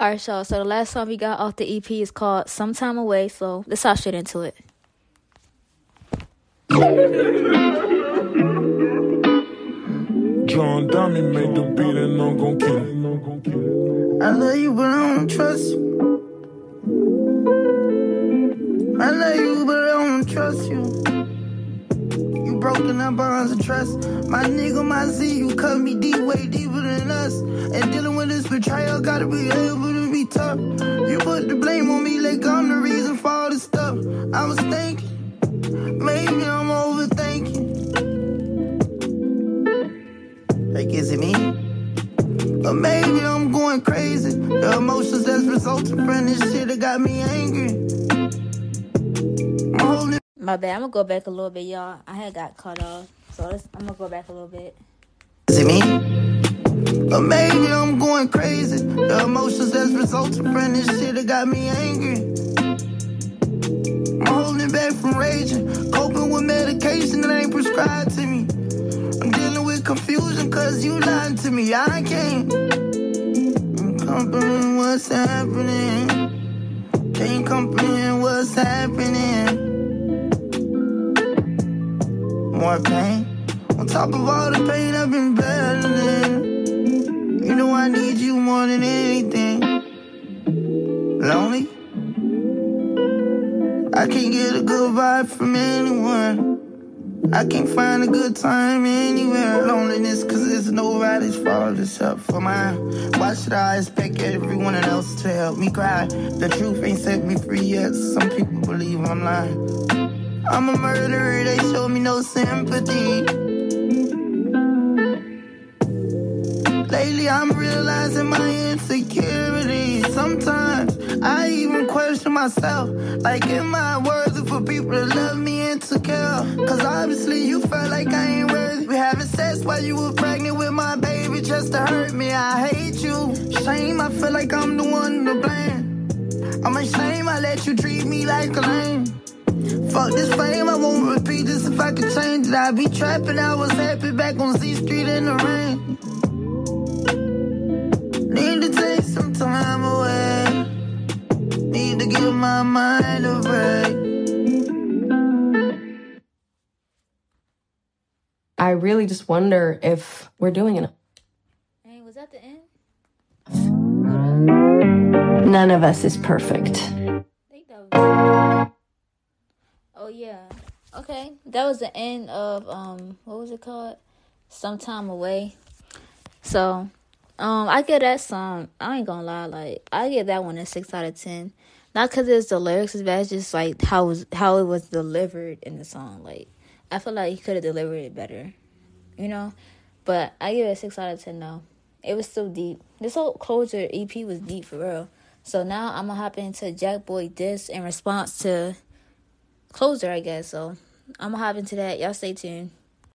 Alright, y'all. So the last song we got off the EP is called Sometime Away. So let's hop straight into it. John Dummy made the beat and I'm gon' kill it. I love you, but I don't trust you. I love you, Broken up bonds of trust. My nigga, my Z, you cut me deep, way deeper than us. And dealing with this betrayal, gotta be able to be tough. You put the blame on me like I'm the reason for all this stuff. I was thinking, maybe I'm overthinking. Like, is it me? Or maybe I'm going crazy. The emotions that's resulting from this shit that got me angry. My bad. I'm gonna go back a little bit, y'all. I had got cut off, so let's, I'm gonna go back a little bit. Is it me? Or maybe I'm going crazy. The emotions that's resulting from this shit that got me angry. I'm holding back from raging, coping with medication that ain't prescribed to me. I'm dealing with confusion cause you lied to me. I can't comprehend what's happening. Can't comprehend what's happening. More pain. On top of all the pain I've been battling. You know I need you more than anything. Lonely? I can't get a good vibe from anyone. I can't find a good time anywhere. Loneliness, cause it's nobody's fault except for mine. Why should I expect everyone else to help me cry? The truth ain't set me free yet. Some people believe I'm lying. I'm a murderer, they show me no sympathy. Lately, I'm realizing my insecurity. Sometimes I even question myself. Like, am I worthy for people to love me and to care? Cause obviously, you felt like I ain't worthy. We having sex while you were pregnant with my baby just to hurt me. I hate you. Shame, I feel like I'm the one to blame. I'm ashamed I let you treat me like a lame. Fuck this fame, I won't repeat this if I could change it. I'd be trapping, I was happy back on Z Street in the rain. Need to take some time away. Need to give my mind a break. I really just wonder if we're doing enough. Hey, was that the end? None of us is perfect. Okay, that was the end of um. What was it called? Sometime away. So, um, I give that song. I ain't gonna lie. Like, I give that one a six out of ten. Not because it's the lyrics is bad. It's just like how was how it was delivered in the song. Like, I feel like he could have delivered it better. You know, but I give it a six out of ten. though. it was still deep. This whole closure EP was deep for real. So now I'm gonna hop into Jackboy Diss in response to closer, I guess. So I'm gonna hop into that. Y'all stay tuned.